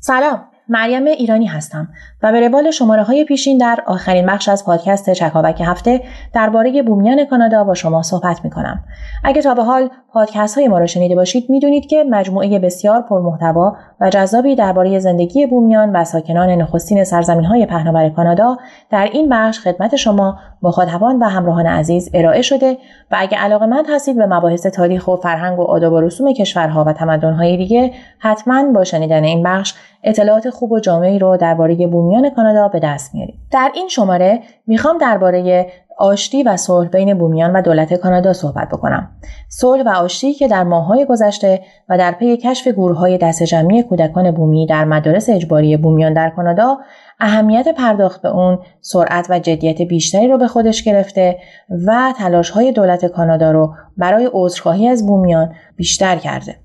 سلام مریم ایرانی هستم. و به روال شماره های پیشین در آخرین بخش از پادکست چکاوک هفته درباره بومیان کانادا با شما صحبت می کنم. اگه تا به حال پادکست های ما را شنیده باشید می‌دونید که مجموعه بسیار پرمحتوا و جذابی درباره زندگی بومیان و ساکنان نخستین سرزمین های پهناور کانادا در این بخش خدمت شما مخاطبان و همراهان عزیز ارائه شده و اگه علاقمند هستید به مباحث تاریخ و فرهنگ و آداب و رسوم کشورها و تمدنهای دیگه حتما با شنیدن این بخش اطلاعات خوب و جامعی رو درباره بومیان کانادا به دست میارید در این شماره می‌خوام درباره آشتی و صلح بین بومیان و دولت کانادا صحبت بکنم. صلح و آشتی که در ماههای گذشته و در پی کشف گروههای دست جمعی کودکان بومی در مدارس اجباری بومیان در کانادا اهمیت پرداخت به اون سرعت و جدیت بیشتری رو به خودش گرفته و تلاش های دولت کانادا رو برای عذرخواهی از بومیان بیشتر کرده.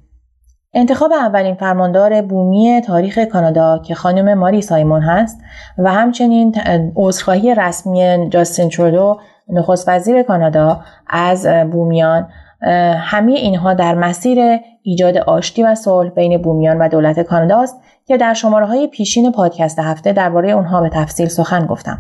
انتخاب اولین فرماندار بومی تاریخ کانادا که خانم ماری سایمون هست و همچنین عذرخواهی رسمی جاستین ترودو نخست وزیر کانادا از بومیان همه اینها در مسیر ایجاد آشتی و صلح بین بومیان و دولت کانادا است که در شماره های پیشین پادکست هفته درباره اونها به تفصیل سخن گفتم.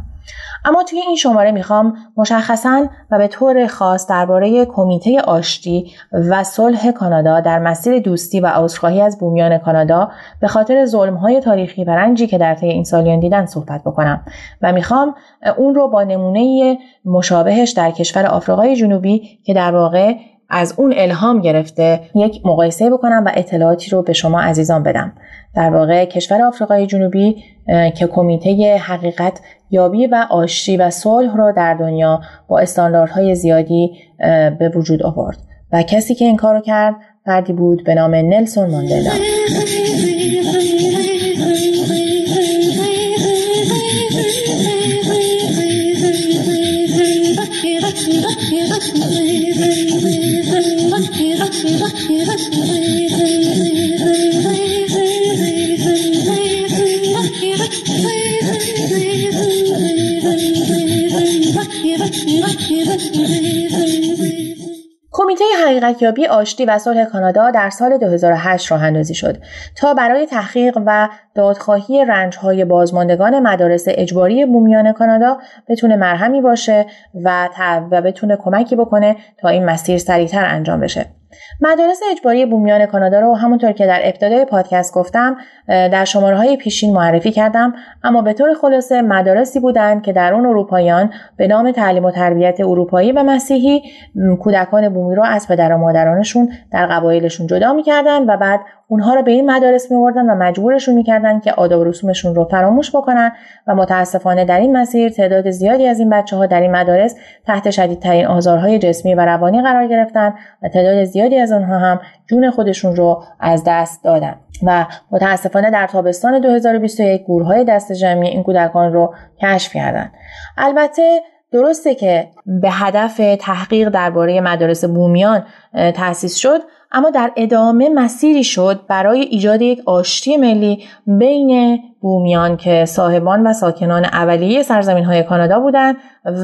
اما توی این شماره می‌خوام مشخصا و به طور خاص درباره کمیته آشتی و صلح کانادا در مسیر دوستی و عذرخواهی از بومیان کانادا به خاطر ظلمهای تاریخی و رنجی که در طی این سالیان دیدن صحبت بکنم و می‌خوام اون رو با نمونه مشابهش در کشور آفریقای جنوبی که در واقع از اون الهام گرفته یک مقایسه بکنم و اطلاعاتی رو به شما عزیزان بدم. در واقع کشور آفریقای جنوبی که کمیته حقیقت یابی و آشتی و صلح را در دنیا با استانداردهای زیادی به وجود آورد و کسی که این کارو کرد فردی بود به نام نلسون ماندلا. کمیته حقیقتیابی آشتی و صلح کانادا در سال 2008 راه اندازی شد تا برای تحقیق و دادخواهی رنجهای بازماندگان مدارس اجباری بومیان کانادا بتونه مرهمی باشه و, و بتونه کمکی بکنه تا این مسیر سریعتر انجام بشه. مدارس اجباری بومیان کانادا رو همونطور که در ابتدای پادکست گفتم در شماره های پیشین معرفی کردم اما به طور خلاصه مدارسی بودند که در اون اروپاییان به نام تعلیم و تربیت اروپایی و مسیحی کودکان بومی رو از پدر و مادرانشون در قبایلشون جدا می‌کردن و بعد اونها رو به این مدارس میوردن و مجبورشون می‌کردن که آداب و رسومشون رو فراموش بکنن و متاسفانه در این مسیر تعداد زیادی از این بچه ها در این مدارس تحت شدیدترین آزارهای جسمی و روانی قرار گرفتن و تعداد زیادی از آنها هم جون خودشون رو از دست دادن و متاسفانه در تابستان 2021 گورهای دست جمعی این کودکان رو کشف کردن البته درسته که به هدف تحقیق درباره مدارس بومیان تأسیس شد. اما در ادامه مسیری شد برای ایجاد یک آشتی ملی بین بومیان که صاحبان و ساکنان اولیه سرزمین های کانادا بودند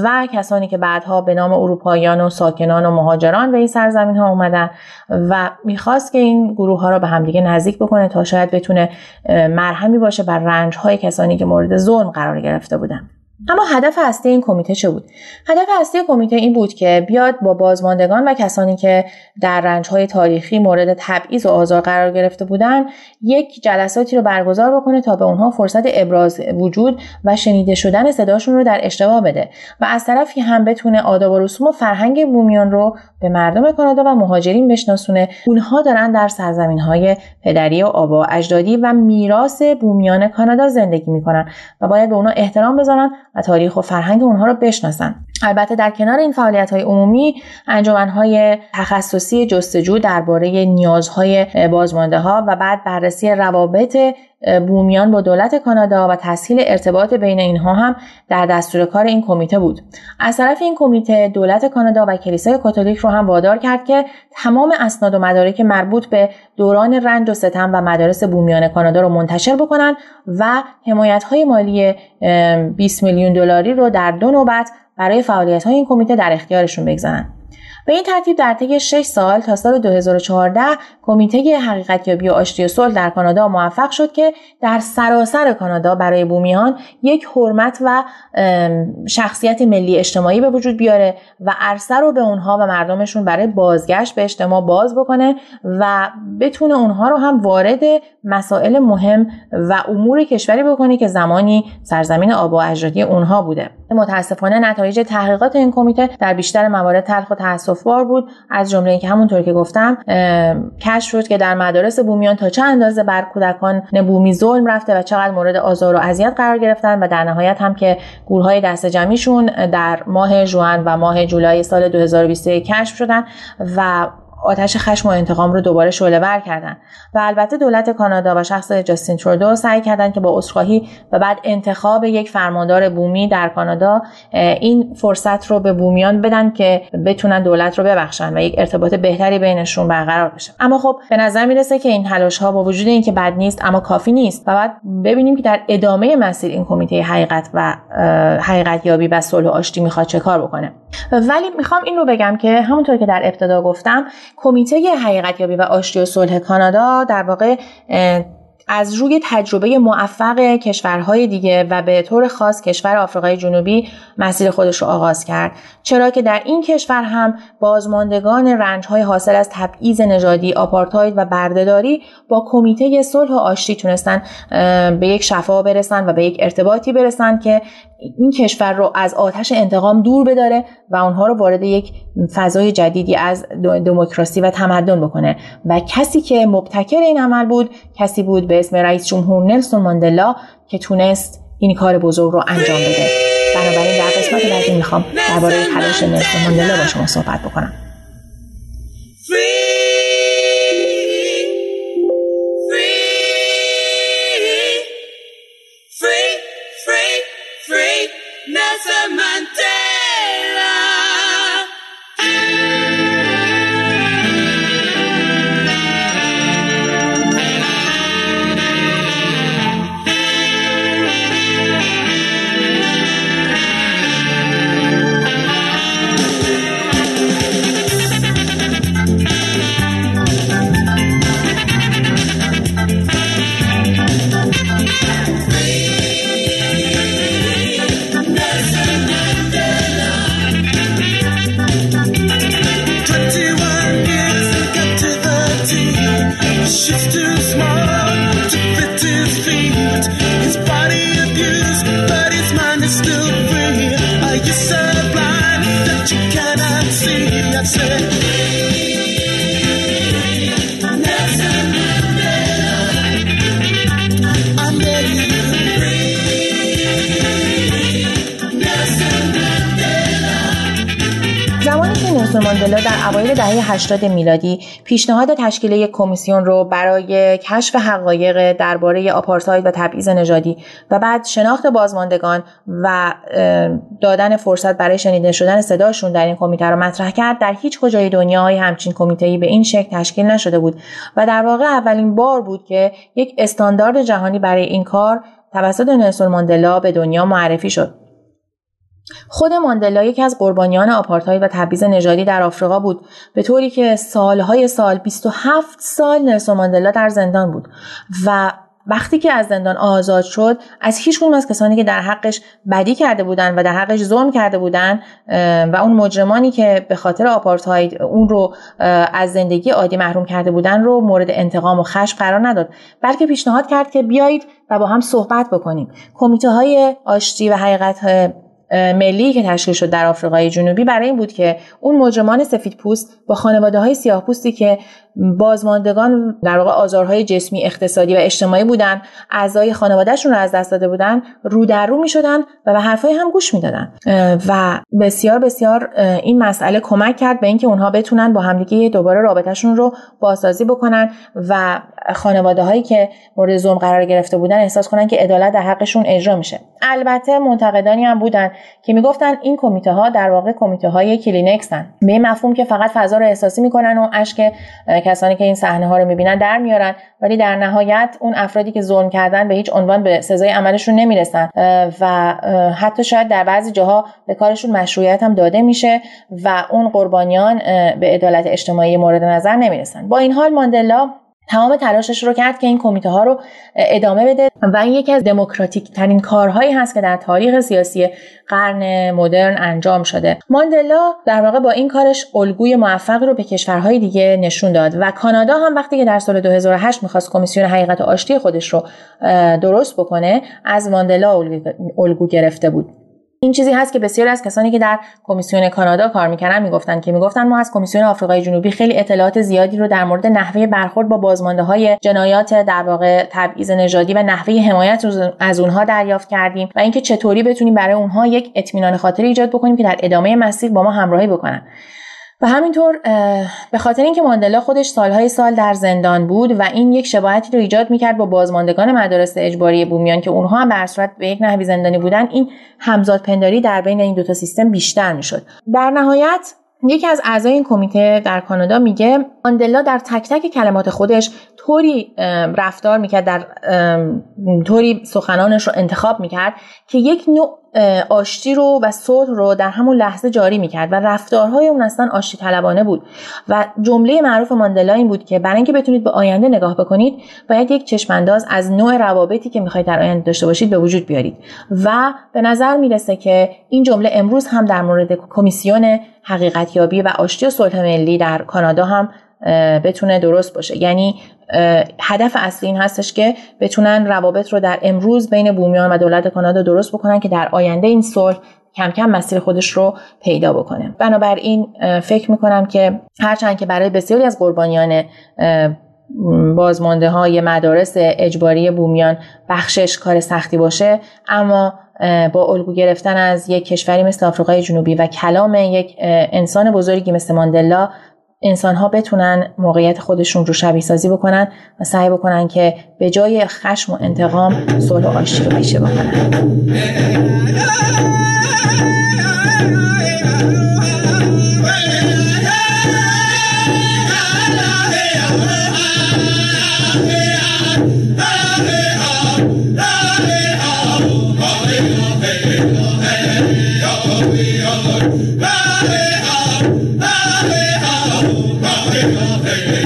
و کسانی که بعدها به نام اروپاییان و ساکنان و مهاجران به این سرزمین ها اومدن و می‌خواست که این گروه ها را به همدیگه نزدیک بکنه تا شاید بتونه مرهمی باشه بر رنج های کسانی که مورد ظلم قرار گرفته بودن اما هدف اصلی این کمیته چه بود؟ هدف اصلی کمیته این بود که بیاد با بازماندگان و کسانی که در رنجهای تاریخی مورد تبعیض و آزار قرار گرفته بودند یک جلساتی رو برگزار بکنه تا به اونها فرصت ابراز وجود و شنیده شدن صداشون رو در اشتباه بده و از طرفی هم بتونه آداب و رسوم و فرهنگ بومیان رو به مردم کانادا و مهاجرین بشناسونه. اونها دارن در سرزمین های پدری و آبا اجدادی و میراث بومیان کانادا زندگی می‌کنن و باید به اونها احترام بذارن و تاریخ و فرهنگ اونها رو بشناسن. البته در کنار این فعالیت های عمومی انجمن های تخصصی جستجو درباره نیازهای بازمانده ها و بعد بررسی روابط بومیان با دولت کانادا و تسهیل ارتباط بین اینها هم در دستور کار این کمیته بود. از طرف این کمیته دولت کانادا و کلیسای کاتولیک رو هم وادار کرد که تمام اسناد و مدارک مربوط به دوران رنج و ستم و مدارس بومیان کانادا رو منتشر بکنن و حمایت های مالی 20 میلیون دلاری رو در دو نوبت برای فعالیت های این کمیته در اختیارشون بگذارن. به این ترتیب در طی 6 سال تا سال 2014 کمیته حقیقتیابی و آشتی و صلح در کانادا موفق شد که در سراسر کانادا برای بومیان یک حرمت و شخصیت ملی اجتماعی به وجود بیاره و عرصه رو به اونها و مردمشون برای بازگشت به اجتماع باز بکنه و بتونه اونها رو هم وارد مسائل مهم و امور کشوری بکنه که زمانی سرزمین آب و اجدادی اونها بوده. متاسفانه نتایج تحقیقات این کمیته در بیشتر موارد تلخ و تاسفبار بود. از جمله اینکه همونطور که گفتم کشف شد که در مدارس بومیان تا چه اندازه بر کودکان بومی ظلم رفته و چقدر مورد آزار و اذیت قرار گرفتن و در نهایت هم که گورهای دست جمعیشون در ماه جوان و ماه جولای سال 2021 کشف شدن و آتش خشم و انتقام رو دوباره شعله ور کردن. و البته دولت کانادا و شخص جاستین ترودو سعی کردند که با عذرخواهی و بعد انتخاب یک فرماندار بومی در کانادا این فرصت رو به بومیان بدن که بتونن دولت رو ببخشن و یک ارتباط بهتری بینشون برقرار بشه. اما خب به نظر می‌رسه که این تلاش ها با وجود اینکه بد نیست اما کافی نیست. و بعد ببینیم که در ادامه مسیر این کمیته حقیقت و حقیقت یابی و صلح و آشتی می‌خواد چه کار بکنه. ولی می‌خوام این رو بگم که همونطور که در ابتدا گفتم کمیته حقیقتیابی و آشتی و صلح کانادا در واقع از روی تجربه موفق کشورهای دیگه و به طور خاص کشور آفریقای جنوبی مسیر خودش رو آغاز کرد. چرا که در این کشور هم بازماندگان رنجهای حاصل از تبعیض نژادی آپارتاید و بردهداری با کمیته صلح و آشتی تونستن به یک شفا برسن و به یک ارتباطی برسن که این کشور رو از آتش انتقام دور بداره و اونها رو وارد یک فضای جدیدی از دموکراسی و تمدن بکنه. و کسی که مبتکر این عمل بود کسی بود به اسم رئیس جمهور نلسون ماندلا که تونست این کار بزرگ رو انجام بده. بنابراین در قسمت بعدی می‌خوام درباره تلاش نلسون ماندلا با شما صحبت بکنم. 80 میلادی پیشنهاد تشکیل یک کمیسیون رو برای کشف حقایق درباره آپارتاید و تبعیض نژادی و بعد شناخت بازماندگان و دادن فرصت برای شنیده شدن صداشون در این کمیته رو مطرح کرد. در هیچ کجای دنیای همچین کمیته به این شکل تشکیل نشده بود و در واقع اولین بار بود که یک استاندارد جهانی برای این کار توسط نلسون ماندلا به دنیا معرفی شد. خود ماندلا یکی از قربانیان آپارتاید و تبعیض نژادی در آفریقا بود به طوری که سالهای سال 27 سال نلسون ماندلا در زندان بود و وقتی که از زندان آزاد شد از هیچ کدوم از کسانی که در حقش بدی کرده بودن و در حقش ظلم کرده بودن و اون مجرمانی که به خاطر آپارتاید اون رو از زندگی عادی محروم کرده بودن رو مورد انتقام و خشم قرار نداد. بلکه پیشنهاد کرد که بیایید و با هم صحبت بکنیم. کمیته های آشتی و حقیقت ملی که تشکیل شد در آفریقای جنوبی برای این بود که اون مجرمان سفید پوست با خانواده های سیاه پوستی که بازماندگان در واقع آزارهای جسمی اقتصادی و اجتماعی بودن اعضای خانوادهشون رو از دست داده بودن رو در رو می‌شدن و به حرفای هم گوش می‌دادن. و بسیار بسیار این مسئله کمک کرد به اینکه اونها بتونن با همدیگه دوباره رابطهشون رو بازسازی بکنن و خانواده هایی که مورد ظلم قرار گرفته بودن احساس کنن که عدالت در حقشون اجرا میشه. البته منتقدانی هم بودن که می‌گفتن این کمیته ها در واقع کمیته های کلینکسن. به این مفهوم که فقط فضا رو احساسی می‌کنن و اشک کسانی که این صحنه ها رو می‌بینن در میارن ولی در نهایت اون افرادی که ظلم کردن به هیچ عنوان به سزای عملشون نمی‌رسن. و حتی شاید در بعضی جاها به کارشون مشروعیت هم داده میشه و اون قربانیان به عدالت اجتماعی مورد نظر نمی‌رسن. با این حال ماندلا تمام تلاشش رو کرد که این کمیته ها رو ادامه بده. و این یکی از دموکراتیک ترین کارهایی هست که در تاریخ سیاسی قرن مدرن انجام شده. ماندلا در واقع با این کارش الگوی موفق رو به کشورهای دیگه نشون داد. و کانادا هم وقتی که در سال 2008 می‌خواست کمیسیون حقیقت آشتی خودش رو درست بکنه از ماندلا الگو گرفته بود. این چیزی هست که بسیاری از کسانی که در کمیسیون کانادا کار می‌کردن می‌گفتن که می‌گفتن ما از کمیسیون آفریقای جنوبی خیلی اطلاعات زیادی رو در مورد نحوه برخورد با بازمانده های جنایات در واقع تبعیض نژادی و نحوه حمایت از اونها دریافت کردیم و اینکه چطوری بتونیم برای اونها یک اطمینان خاطر ایجاد بکنیم که در ادامه مسیر با ما همراهی بکنن. و همینطور به خاطر اینکه ماندلا خودش سالهای سال در زندان بود و این یک شباهتی رو ایجاد می‌کرد با بازماندگان مدارس اجباری بومیان که اونها هم به صورت به یک نحوی زندانی بودن این همزاد پنداری در بین این دوتا سیستم بیشتر می‌شد. در نهایت یکی از اعضای این کمیته در کانادا میگه ماندلا در تک تک کلمات خودش طوری رفتار می‌کرد در طوری سخنانش رو انتخاب می‌کرد که یک نوع آشتی رو و صلح رو در همون لحظه جاری می‌کرد و رفتارهای اون اصلا آشتی طلبانه بود. و جمله معروف ماندلا این بود که برای اینکه بتونید به آینده نگاه بکنید باید یک چشمانداز از نوع روابطی که می‌خواید در آینده داشته باشید به وجود بیارید. و به نظر می‌رسه که این جمله امروز هم در مورد کمیسیون حقیقتیابی و آشتی و صلح ملی در کانادا هم بتونه درست باشه. یعنی هدف اصلی این هستش که بتونن روابط رو در امروز بین بومیان و دولت کانادا درست بکنن که در آینده این صلح کم کم مسیر خودش رو پیدا بکنه. بنابراین فکر می‌کنم که هرچند که برای بسیاری از قربانیان بازمانده های مدارس اجباری بومیان بخشش کار سختی باشه اما با الگو گرفتن از یک کشوری مثل آفریقای جنوبی و کلام یک انسان بزرگی مثل ماندلا انسان ها بتونن موقعیت خودشون رو شبیه سازی بکنن و سعی بکنن که به جای خشم و انتقام صلح و آشتی رو پیشه بکنن. اینکه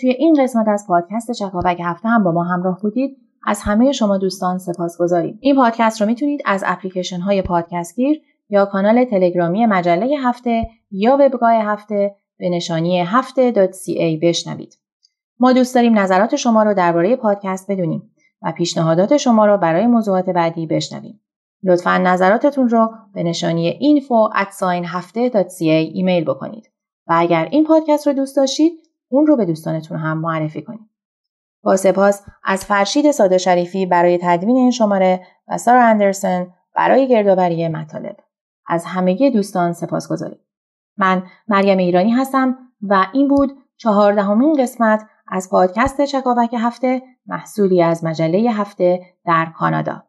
توی این قسمت از پادکست چکاوک هفته هم با ما همراه بودید از همه شما دوستان سپاس گذاریم. این پادکست رو می‌تونید از اپلیکیشن های پادکست گیر یا کانال تلگرامی مجله هفته یا وبگاه هفته به نشانی هفته.ca بشنوید. ما دوست داریم نظرات شما رو درباره پادکست بدونیم و پیشنهادات شما رو برای موضوعات بعدی بشنویم. لطفا نظراتتون رو به نشانی info ایمیل بکنید. و اگر این پادکست رو دوست داشتید اون رو به دوستانتون هم معرفی کنید. با سپاس از فرشید ساده شریفی برای تدوین این شماره و سارا اندرسن برای گردآوری مطالب. از همگی دوستان سپاس گذارید. من مریم ایرانی هستم و این بود چهاردهمین قسمت از پادکست چکاوک هفته محصولی از مجله هفته در کانادا.